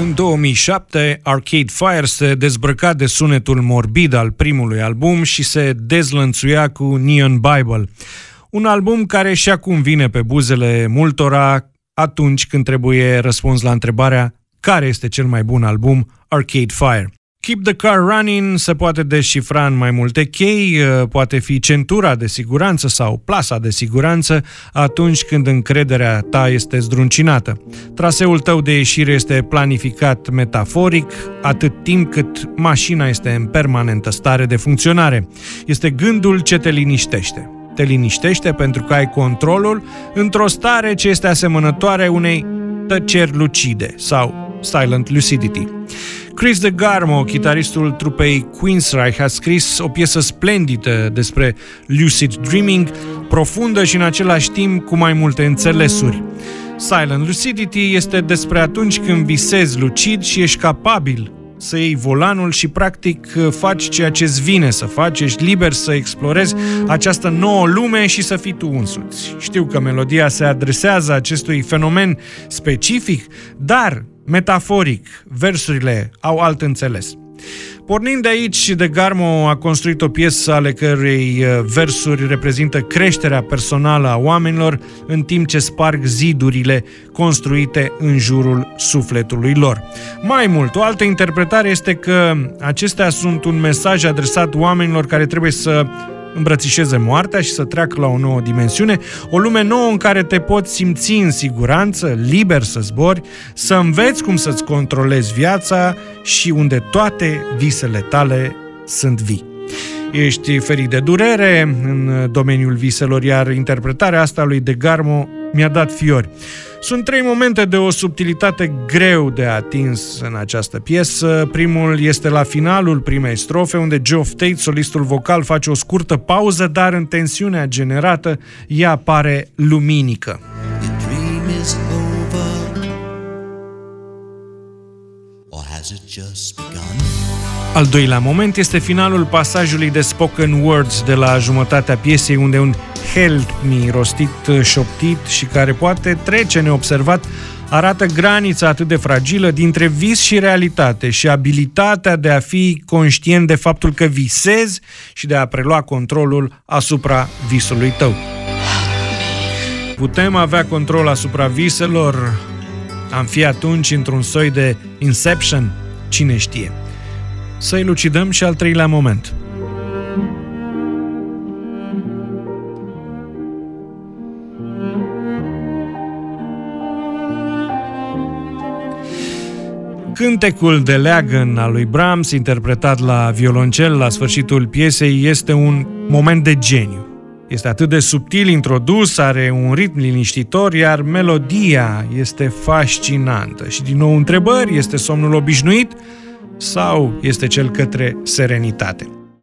În 2007, Arcade Fire se dezbrăca de sunetul morbid al primului album și se dezlănțuia cu Neon Bible. Un album care și acum vine pe buzele multora atunci când trebuie răspuns la întrebarea care este cel mai bun album Arcade Fire. Keep the car running se poate descifra în mai multe chei, uh, poate fi centura de siguranță sau plasa de siguranță atunci când încrederea ta este zdruncinată. Traseul tău de ieșire este planificat metaforic atât timp cât mașina este în permanentă stare de funcționare. Este gândul ce te liniștește. Te liniștește pentru că ai controlul într-o stare ce este asemănătoare unei tăceri lucide sau silent lucidity. Chris de Garmo, chitaristul trupei Queensryche, a scris o piesă splendidă despre lucid dreaming, profundă și în același timp cu mai multe înțelesuri. Silent Lucidity este despre atunci când visezi lucid și ești capabil să iei volanul și practic faci ceea ce îți vine să faci, ești liber să explorezi această nouă lume și să fii tu însuți. Știu că melodia se adresează acestui fenomen specific, dar metaforic, versurile au alt înțeles. Pornind de aici, De Garmo a construit o piesă ale cărei uh, versuri reprezintă creșterea personală a oamenilor în timp ce sparg zidurile construite în jurul sufletului lor. Mai mult, o altă interpretare este că acestea sunt un mesaj adresat oamenilor care trebuie să îmbrățișeze moartea și să treacă la o nouă dimensiune, o lume nouă în care te poți simți în siguranță, liber să zbori, să înveți cum să-ți controlezi viața și unde toate visele tale sunt vii. Ești ferit de durere în domeniul viselor, iar interpretarea asta lui De Garmo mi-a dat fiori. Sunt trei momente de o subtilitate greu de atins în această piesă. Primul este la finalul primei strofe, unde Geoff Tate, solistul vocal, face o scurtă pauză, dar în tensiunea generată ea pare luminică. Al doilea moment este finalul pasajului de spoken words de la jumătatea piesei, unde un help me rostit, șoptit și care poate trece neobservat, arată granița atât de fragilă dintre vis și realitate și abilitatea de a fi conștient de faptul că visezi și de a prelua controlul asupra visului tău. Putem avea control asupra viselor? Am fi atunci într-un soi de inception? Cine știe? Să elucidăm și al treilea moment – Cântecul de leagăn al lui Brahms, interpretat la violoncel la sfârșitul piesei, este un moment de geniu. Este atât de subtil introdus, are un ritm liniștitor, iar melodia este fascinantă. Și din nou întrebări, este somnul obișnuit sau este cel către serenitate?